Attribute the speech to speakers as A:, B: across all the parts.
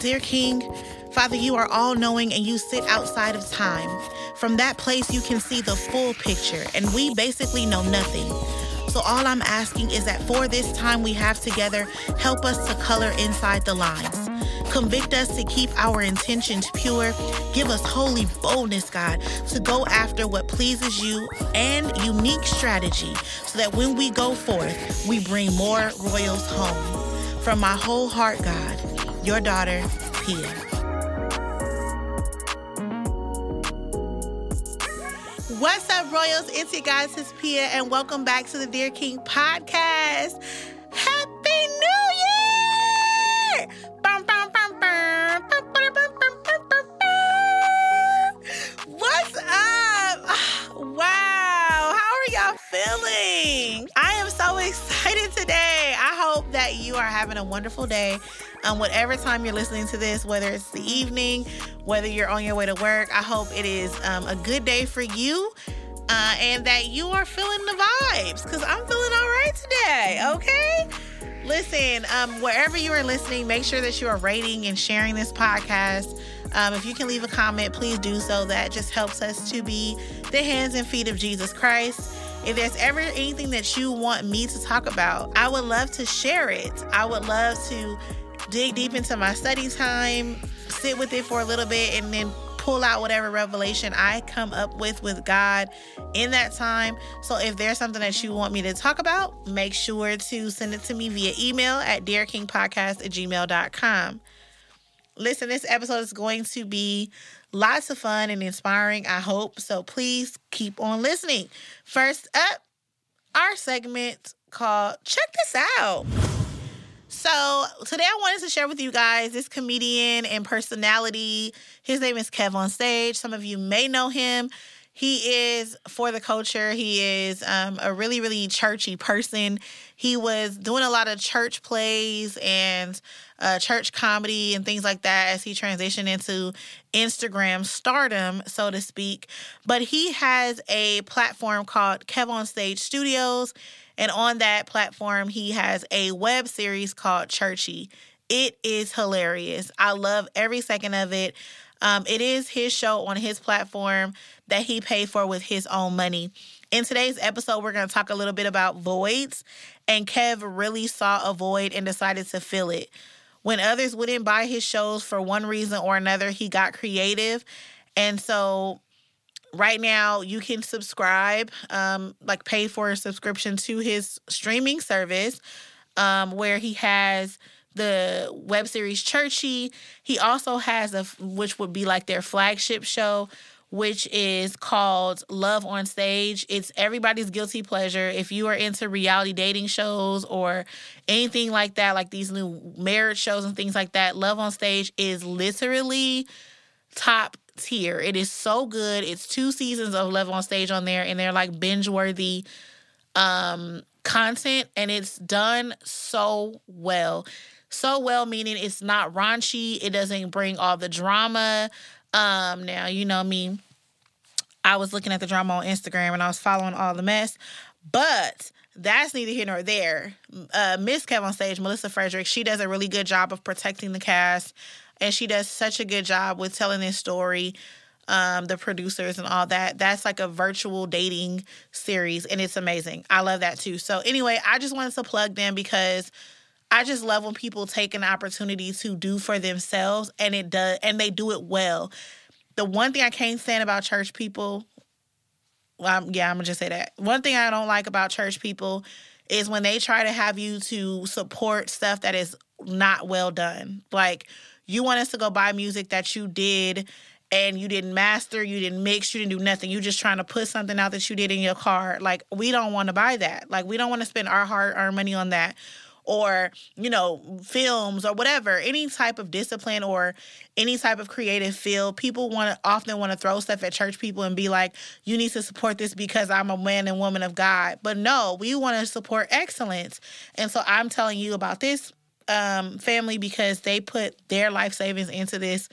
A: Dear King, Father, you are all knowing and you sit outside of time. From that place, you can see the full picture, and we basically know nothing. So, all I'm asking is that for this time we have together, help us to color inside the lines. Convict us to keep our intentions pure. Give us holy boldness, God, to go after what pleases you and unique strategy so that when we go forth, we bring more royals home. From my whole heart, God, your daughter, Pia. What's up, Royals? It's your guys, it's Pia, and welcome back to the Dear King podcast. Happy New Year! What's up? Wow, how are y'all feeling? I am so excited today. I hope that you are having a wonderful day. Um, whatever time you're listening to this, whether it's the evening, whether you're on your way to work, I hope it is um, a good day for you. Uh, and that you are feeling the vibes because I'm feeling all right today. Okay. Listen, um, wherever you are listening, make sure that you are rating and sharing this podcast. Um, if you can leave a comment, please do so. That just helps us to be the hands and feet of Jesus Christ. If there's ever anything that you want me to talk about, I would love to share it. I would love to dig deep into my study time, sit with it for a little bit, and then pull out whatever revelation I come up with with God in that time. So if there's something that you want me to talk about, make sure to send it to me via email at dearkingpodcast at gmail.com. Listen, this episode is going to be lots of fun and inspiring, I hope. So please keep on listening. First up, our segment called Check This Out. So today I wanted to share with you guys this comedian and personality. His name is Kev on stage. Some of you may know him. He is for the culture. He is um, a really, really churchy person. He was doing a lot of church plays and uh, church comedy and things like that as he transitioned into Instagram stardom, so to speak. But he has a platform called Kev on Stage Studios. And on that platform, he has a web series called Churchy. It is hilarious. I love every second of it. Um, it is his show on his platform that he paid for with his own money. In today's episode, we're going to talk a little bit about voids. And Kev really saw a void and decided to fill it. When others wouldn't buy his shows for one reason or another, he got creative. And so right now you can subscribe um like pay for a subscription to his streaming service um where he has the web series churchy. He also has a which would be like their flagship show which is called love on stage. It's everybody's guilty pleasure. If you are into reality dating shows or anything like that like these new marriage shows and things like that love on stage is literally top tier. It is so good. It's two seasons of Love on Stage on there, and they're like binge worthy um, content, and it's done so well. So well, meaning it's not raunchy. It doesn't bring all the drama. Um, now you know me. I was looking at the drama on Instagram and I was following all the mess, but that's neither here nor there. Uh, Miss Kev on stage, Melissa Frederick, she does a really good job of protecting the cast and she does such a good job with telling this story um, the producers and all that. That's like a virtual dating series, and it's amazing. I love that too. So, anyway, I just wanted to plug them because I just love when people take an opportunity to do for themselves, and it does, and they do it well. The one thing I can't stand about church people, yeah, I'm gonna just say that. One thing I don't like about church people is when they try to have you to support stuff that is not well done. Like you want us to go buy music that you did and you didn't master, you didn't mix, you didn't do nothing. You're just trying to put something out that you did in your car. Like we don't want to buy that. Like we don't want to spend our hard earned money on that. Or, you know, films or whatever, any type of discipline or any type of creative field. People want to often want to throw stuff at church people and be like, you need to support this because I'm a man and woman of God. But no, we want to support excellence. And so I'm telling you about this um, family because they put their life savings into this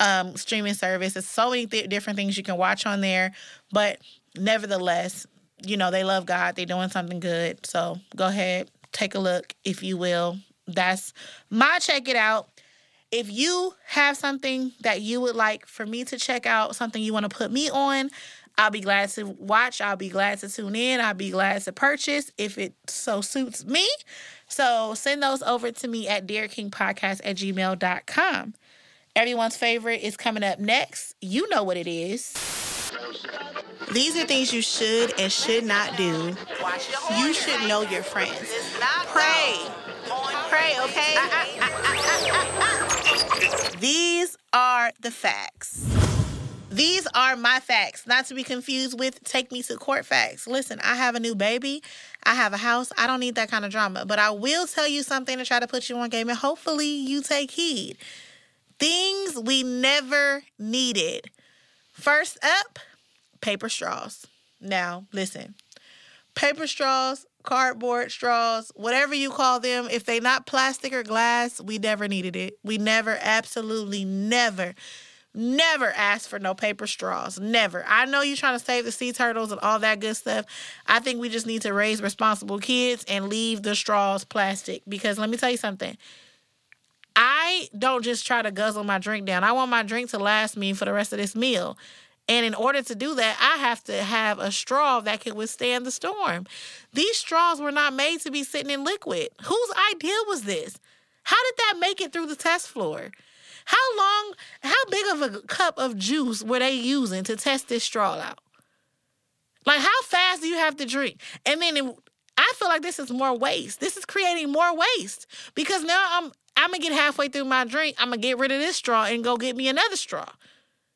A: um, streaming service. There's so many th- different things you can watch on there, but nevertheless, you know they love God. They're doing something good. So go ahead, take a look if you will. That's my check it out. if you have something that you would like for me to check out, something you want to put me on, I'll be glad to watch. I'll be glad to tune in. I'll be glad to purchase if it so suits me. So send those over to me at dearkingpodcast at gmail.com. Everyone's favorite is coming up next. You know what it is. These are things you should and should not do. You should know your friends. Pray. Pray, okay? These are the facts. These are my facts, not to be confused with take me to court facts. Listen, I have a new baby. I have a house. I don't need that kind of drama. But I will tell you something to try to put you on game, and hopefully you take heed. Things we never needed. First up, paper straws. Now, listen. Paper straws, cardboard straws, whatever you call them, if they're not plastic or glass, we never needed it. We never, absolutely never, never ask for no paper straws. Never. I know you're trying to save the sea turtles and all that good stuff. I think we just need to raise responsible kids and leave the straws plastic because let me tell you something. I don't just try to guzzle my drink down. I want my drink to last me for the rest of this meal. And in order to do that, I have to have a straw that can withstand the storm. These straws were not made to be sitting in liquid. Whose idea was this? How did that make it through the test floor? How long, how big of a cup of juice were they using to test this straw out? Like, how fast do you have to drink? And then it, I feel like this is more waste. This is creating more waste because now I'm I'm gonna get halfway through my drink. I'm gonna get rid of this straw and go get me another straw.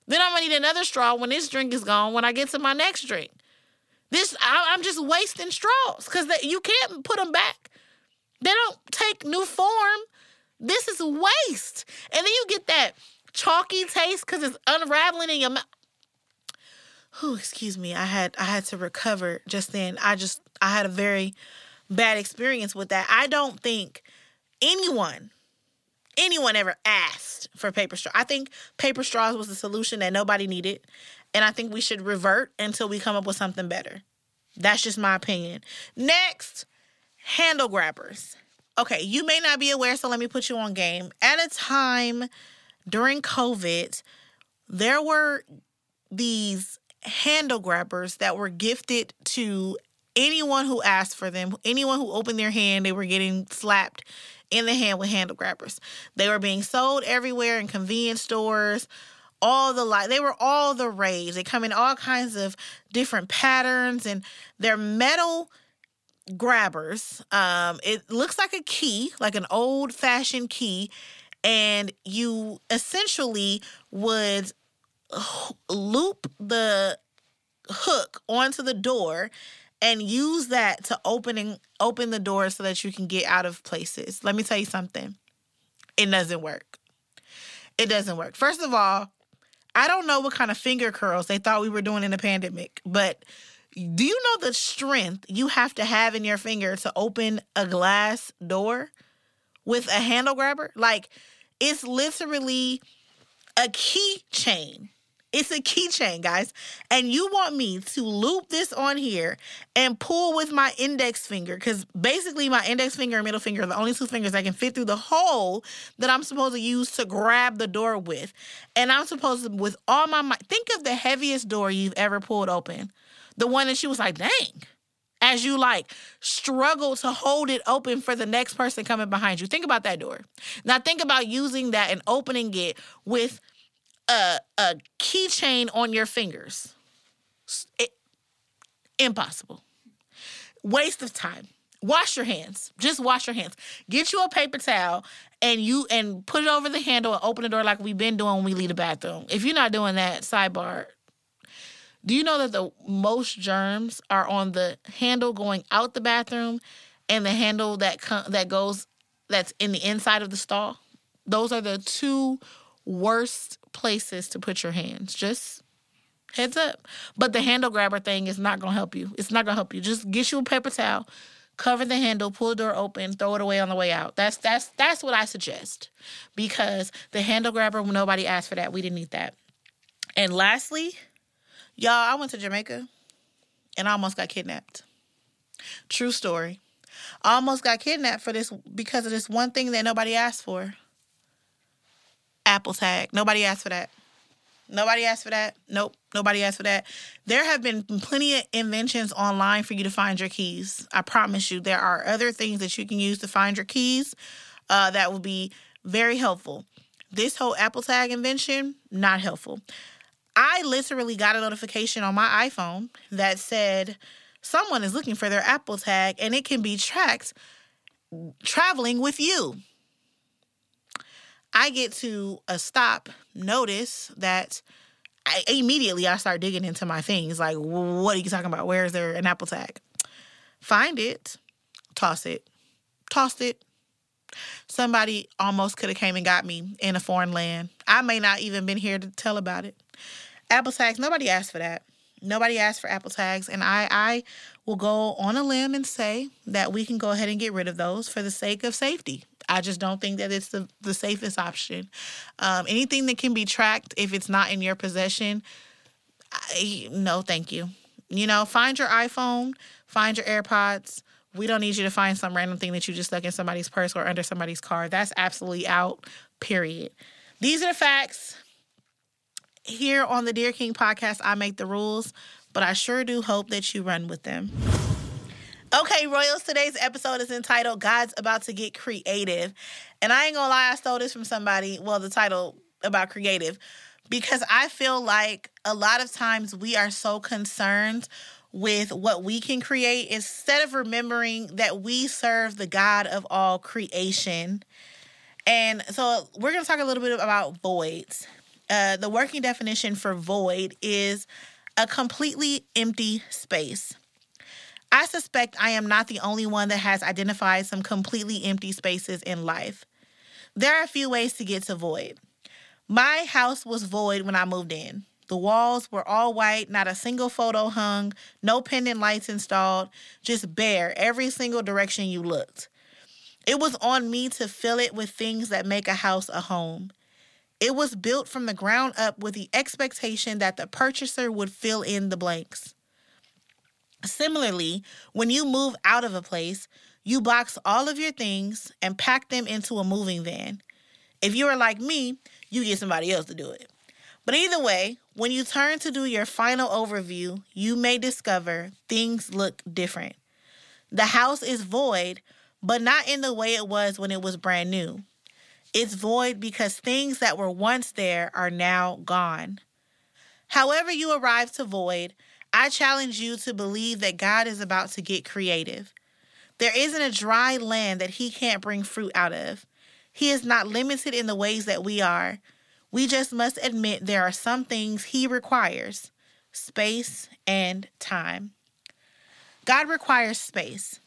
A: Then I'm gonna need another straw when this drink is gone. When I get to my next drink, this I, am just wasting straws because you can't put them back. They don't take new form. This is waste, and then you get that chalky taste because it's unraveling in your mouth. Oh, excuse me. I had I had to recover just then. I just I had a very bad experience with that. I don't think anyone anyone ever asked for paper straw. I think paper straws was the solution that nobody needed. And I think we should revert until we come up with something better. That's just my opinion. Next, handle grabbers. Okay, you may not be aware, so let me put you on game. At a time during COVID, there were these handle grabbers that were gifted to anyone who asked for them, anyone who opened their hand, they were getting slapped in the hand with handle grabbers. They were being sold everywhere in convenience stores. All the light, they were all the rage. They come in all kinds of different patterns, and they're metal grabbers. Um, it looks like a key, like an old fashioned key, and you essentially would loop the hook onto the door and use that to opening open the door so that you can get out of places. Let me tell you something. It doesn't work. It doesn't work. First of all, I don't know what kind of finger curls they thought we were doing in the pandemic, but do you know the strength you have to have in your finger to open a glass door with a handle grabber? Like it's literally a keychain it's a keychain, guys. And you want me to loop this on here and pull with my index finger because basically my index finger and middle finger are the only two fingers that can fit through the hole that I'm supposed to use to grab the door with. And I'm supposed to, with all my might, think of the heaviest door you've ever pulled open. The one that she was like, dang as you like struggle to hold it open for the next person coming behind you. Think about that door. Now think about using that and opening it with a a keychain on your fingers. It, impossible. Waste of time. Wash your hands. Just wash your hands. Get you a paper towel and you and put it over the handle and open the door like we've been doing when we leave the bathroom. If you're not doing that, sidebar. Do you know that the most germs are on the handle going out the bathroom and the handle that that goes that's in the inside of the stall? Those are the two worst places to put your hands. Just heads up. But the handle grabber thing is not going to help you. It's not going to help you. Just get you a paper towel, cover the handle, pull the door open, throw it away on the way out. That's that's that's what I suggest. Because the handle grabber, nobody asked for that. We didn't need that. And lastly, y'all, I went to Jamaica and I almost got kidnapped. True story. I almost got kidnapped for this because of this one thing that nobody asked for. Apple tag. Nobody asked for that. Nobody asked for that. Nope. Nobody asked for that. There have been plenty of inventions online for you to find your keys. I promise you, there are other things that you can use to find your keys uh, that will be very helpful. This whole Apple Tag invention, not helpful. I literally got a notification on my iPhone that said someone is looking for their Apple Tag and it can be tracked traveling with you. I get to a stop, notice that I, immediately I start digging into my things. Like, what are you talking about? Where is there an Apple tag? Find it, toss it, tossed it. Somebody almost could have came and got me in a foreign land. I may not even been here to tell about it. Apple tags, nobody asked for that. Nobody asked for Apple tags, and I I will go on a limb and say that we can go ahead and get rid of those for the sake of safety. I just don't think that it's the, the safest option. Um, anything that can be tracked, if it's not in your possession, I, no, thank you. You know, find your iPhone, find your AirPods. We don't need you to find some random thing that you just stuck in somebody's purse or under somebody's car. That's absolutely out, period. These are the facts. Here on the Dear King podcast, I make the rules, but I sure do hope that you run with them. Okay, Royals, today's episode is entitled God's About to Get Creative. And I ain't gonna lie, I stole this from somebody. Well, the title about creative, because I feel like a lot of times we are so concerned with what we can create instead of remembering that we serve the God of all creation. And so we're gonna talk a little bit about voids. Uh, the working definition for void is a completely empty space. I suspect I am not the only one that has identified some completely empty spaces in life. There are a few ways to get to void. My house was void when I moved in. The walls were all white, not a single photo hung, no pendant lights installed, just bare every single direction you looked. It was on me to fill it with things that make a house a home. It was built from the ground up with the expectation that the purchaser would fill in the blanks. Similarly, when you move out of a place, you box all of your things and pack them into a moving van. If you are like me, you get somebody else to do it. But either way, when you turn to do your final overview, you may discover things look different. The house is void, but not in the way it was when it was brand new. It's void because things that were once there are now gone. However, you arrive to void, I challenge you to believe that God is about to get creative. There isn't a dry land that He can't bring fruit out of. He is not limited in the ways that we are. We just must admit there are some things He requires space and time. God requires space.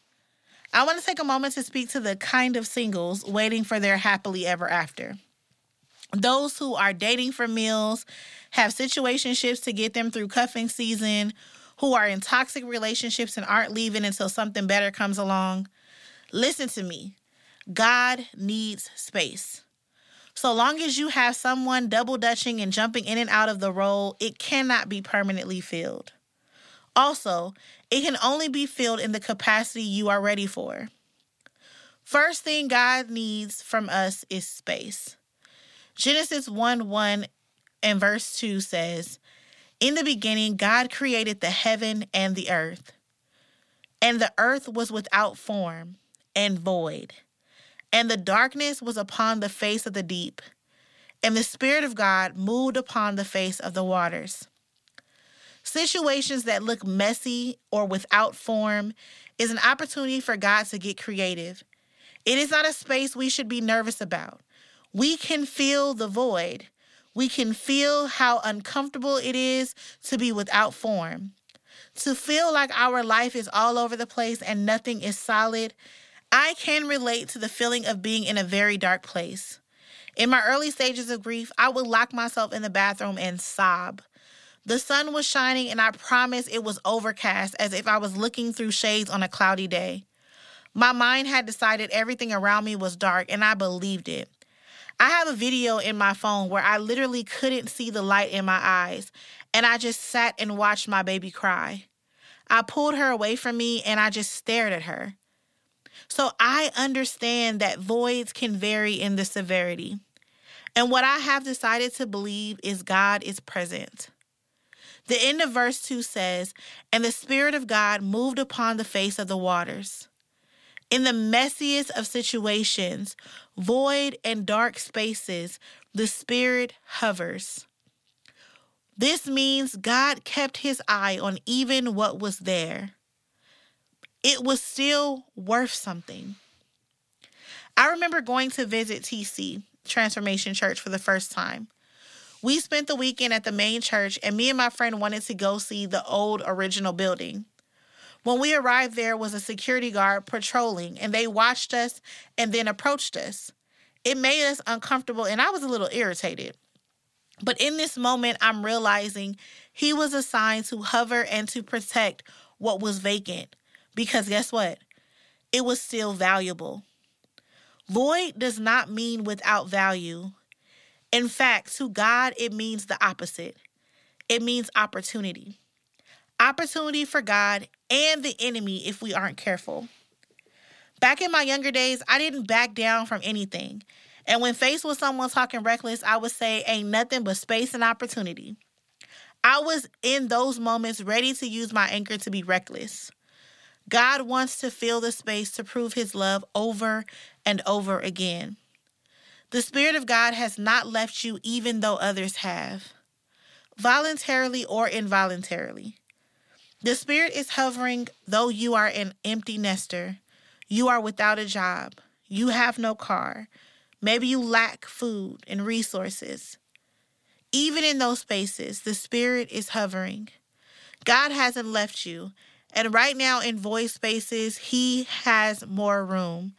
A: I want to take a moment to speak to the kind of singles waiting for their happily ever after. Those who are dating for meals have situationships to get them through cuffing season, who are in toxic relationships and aren't leaving until something better comes along. Listen to me. God needs space. So long as you have someone double dutching and jumping in and out of the role, it cannot be permanently filled. Also, it can only be filled in the capacity you are ready for. First thing God needs from us is space. Genesis 1 1 and verse 2 says, In the beginning, God created the heaven and the earth. And the earth was without form and void, and the darkness was upon the face of the deep, and the Spirit of God moved upon the face of the waters. Situations that look messy or without form is an opportunity for God to get creative. It is not a space we should be nervous about. We can feel the void, we can feel how uncomfortable it is to be without form. To feel like our life is all over the place and nothing is solid. I can relate to the feeling of being in a very dark place. In my early stages of grief, I would lock myself in the bathroom and sob. The sun was shining, and I promise it was overcast as if I was looking through shades on a cloudy day. My mind had decided everything around me was dark, and I believed it. I have a video in my phone where I literally couldn't see the light in my eyes, and I just sat and watched my baby cry. I pulled her away from me and I just stared at her. So I understand that voids can vary in the severity. And what I have decided to believe is God is present. The end of verse 2 says, And the Spirit of God moved upon the face of the waters. In the messiest of situations, void and dark spaces, the Spirit hovers. This means God kept his eye on even what was there. It was still worth something. I remember going to visit TC, Transformation Church, for the first time. We spent the weekend at the main church, and me and my friend wanted to go see the old original building. When we arrived there was a security guard patrolling, and they watched us and then approached us. It made us uncomfortable, and I was a little irritated. But in this moment, I'm realizing he was assigned to hover and to protect what was vacant. Because guess what? It was still valuable. Void does not mean without value. In fact, to God, it means the opposite it means opportunity. Opportunity for God and the enemy if we aren't careful. Back in my younger days, I didn't back down from anything. And when faced with someone talking reckless, I would say, ain't nothing but space and opportunity. I was in those moments ready to use my anchor to be reckless. God wants to fill the space to prove his love over and over again. The Spirit of God has not left you even though others have, voluntarily or involuntarily. The Spirit is hovering though you are an empty nester. You are without a job. You have no car. Maybe you lack food and resources. Even in those spaces, the Spirit is hovering. God hasn't left you. And right now, in void spaces, He has more room,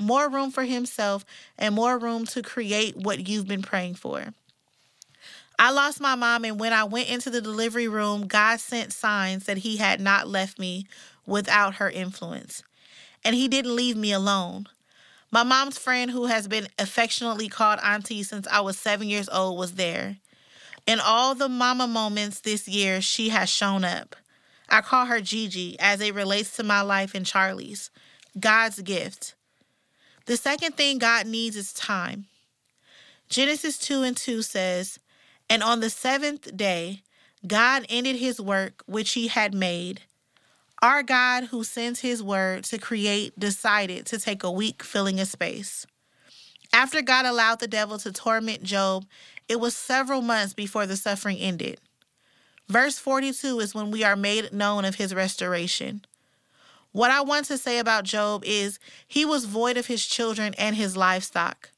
A: more room for Himself, and more room to create what you've been praying for. I lost my mom, and when I went into the delivery room, God sent signs that He had not left me without her influence. And He didn't leave me alone. My mom's friend, who has been affectionately called Auntie since I was seven years old, was there. In all the mama moments this year, she has shown up. I call her Gigi as it relates to my life and Charlie's. God's gift. The second thing God needs is time. Genesis 2 and 2 says, And on the seventh day, God ended his work which he had made, our God, who sends his word to create, decided to take a week filling a space. After God allowed the devil to torment Job, it was several months before the suffering ended. Verse 42 is when we are made known of his restoration. What I want to say about Job is he was void of his children and his livestock.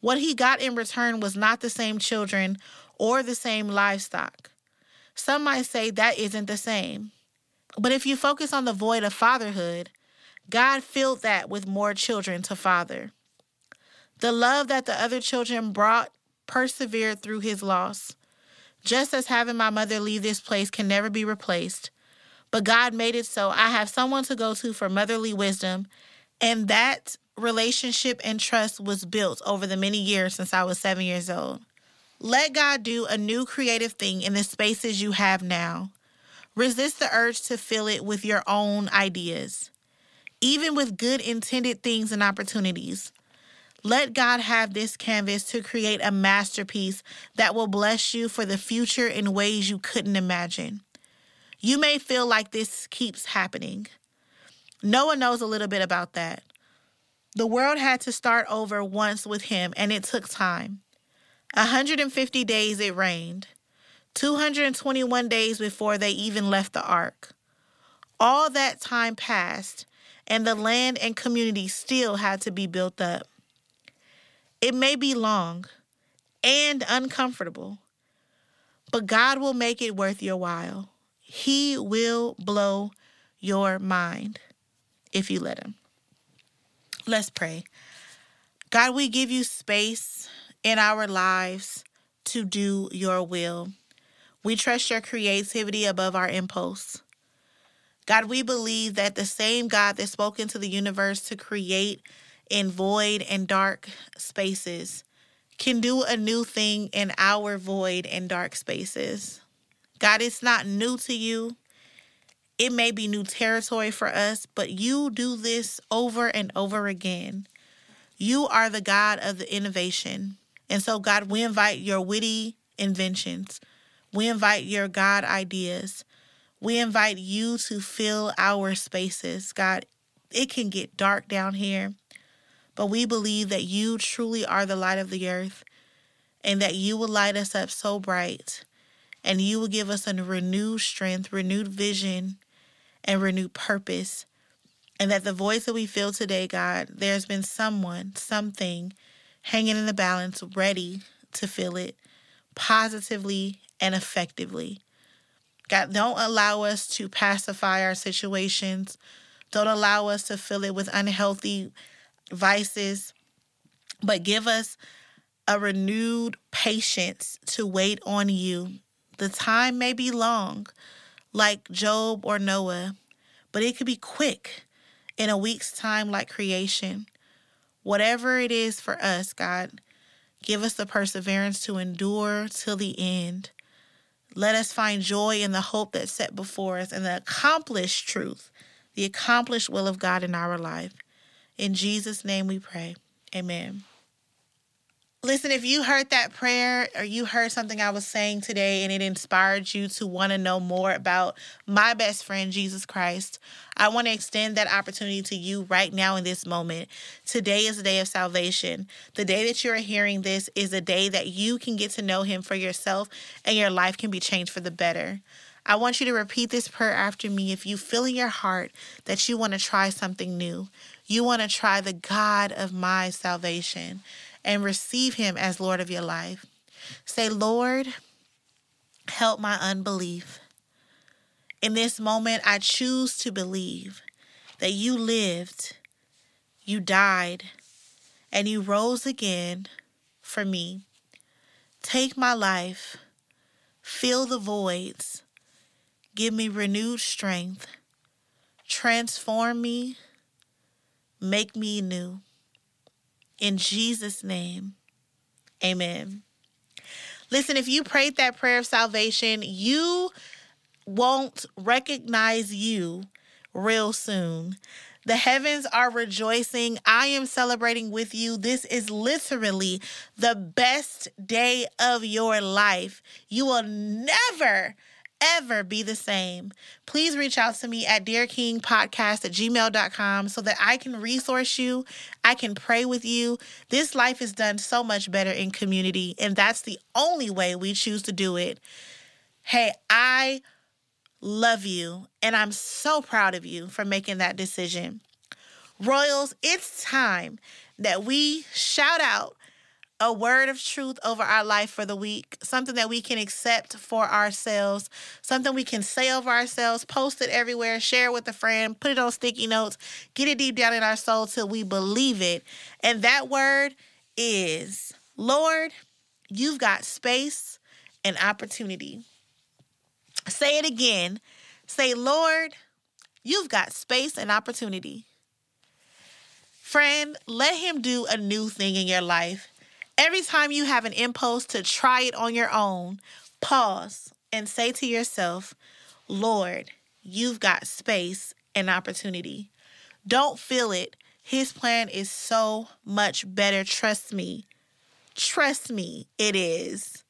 A: What he got in return was not the same children or the same livestock. Some might say that isn't the same. But if you focus on the void of fatherhood, God filled that with more children to father. The love that the other children brought persevered through his loss. Just as having my mother leave this place can never be replaced, but God made it so I have someone to go to for motherly wisdom, and that relationship and trust was built over the many years since I was seven years old. Let God do a new creative thing in the spaces you have now. Resist the urge to fill it with your own ideas, even with good intended things and opportunities. Let God have this canvas to create a masterpiece that will bless you for the future in ways you couldn't imagine. You may feel like this keeps happening. Noah knows a little bit about that. The world had to start over once with him, and it took time. 150 days it rained. 221 days before they even left the ark. All that time passed, and the land and community still had to be built up. It may be long and uncomfortable, but God will make it worth your while. He will blow your mind if you let Him. Let's pray. God, we give you space in our lives to do your will. We trust your creativity above our impulse. God, we believe that the same God that spoke into the universe to create in void and dark spaces can do a new thing in our void and dark spaces. God, it's not new to you. It may be new territory for us, but you do this over and over again. You are the God of the innovation. And so, God, we invite your witty inventions. We invite your God ideas. We invite you to fill our spaces. God, it can get dark down here, but we believe that you truly are the light of the earth and that you will light us up so bright and you will give us a renewed strength, renewed vision, and renewed purpose. And that the voice that we feel today, God, there's been someone, something hanging in the balance, ready to fill it positively and effectively. God, don't allow us to pacify our situations. Don't allow us to fill it with unhealthy vices, but give us a renewed patience to wait on you. The time may be long, like Job or Noah, but it could be quick in a week's time, like creation. Whatever it is for us, God, give us the perseverance to endure till the end. Let us find joy in the hope that's set before us and the accomplished truth, the accomplished will of God in our life. In Jesus' name we pray. Amen. Listen, if you heard that prayer or you heard something I was saying today and it inspired you to want to know more about my best friend, Jesus Christ, I want to extend that opportunity to you right now in this moment. Today is the day of salvation. The day that you're hearing this is a day that you can get to know him for yourself and your life can be changed for the better. I want you to repeat this prayer after me if you feel in your heart that you want to try something new. You want to try the God of my salvation and receive Him as Lord of your life. Say, Lord, help my unbelief. In this moment, I choose to believe that you lived, you died, and you rose again for me. Take my life, fill the voids, give me renewed strength, transform me, make me new. In Jesus' name, amen. Listen, if you prayed that prayer of salvation, you won't recognize you real soon. The heavens are rejoicing. I am celebrating with you. This is literally the best day of your life. You will never ever be the same, please reach out to me at dearkingpodcast at gmail.com so that I can resource you. I can pray with you. This life is done so much better in community, and that's the only way we choose to do it. Hey, I love you, and I'm so proud of you for making that decision. Royals, it's time that we shout out a word of truth over our life for the week, something that we can accept for ourselves, something we can say over ourselves, post it everywhere, share it with a friend, put it on sticky notes, get it deep down in our soul till we believe it. And that word is Lord, you've got space and opportunity. Say it again. Say, Lord, you've got space and opportunity. Friend, let him do a new thing in your life. Every time you have an impulse to try it on your own, pause and say to yourself, Lord, you've got space and opportunity. Don't feel it. His plan is so much better. Trust me. Trust me, it is.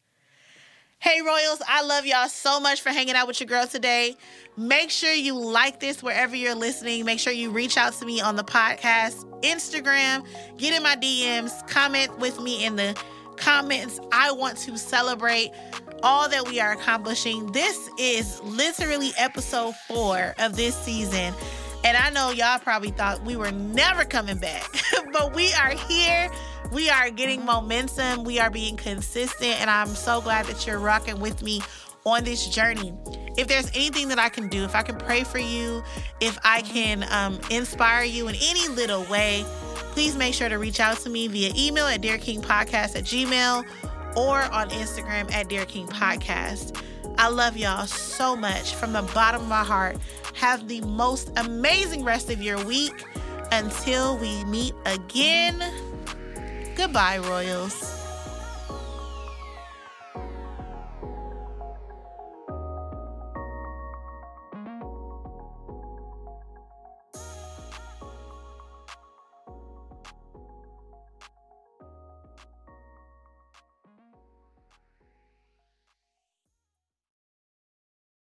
A: Hey, Royals, I love y'all so much for hanging out with your girl today. Make sure you like this wherever you're listening. Make sure you reach out to me on the podcast, Instagram, get in my DMs, comment with me in the comments. I want to celebrate all that we are accomplishing. This is literally episode four of this season. And I know y'all probably thought we were never coming back, but we are here. We are getting momentum. We are being consistent. And I'm so glad that you're rocking with me on this journey. If there's anything that I can do, if I can pray for you, if I can um, inspire you in any little way, please make sure to reach out to me via email at dearkingpodcast at gmail or on Instagram at Dear King Podcast. I love y'all so much from the bottom of my heart. Have the most amazing rest of your week. Until we meet again, goodbye, Royals.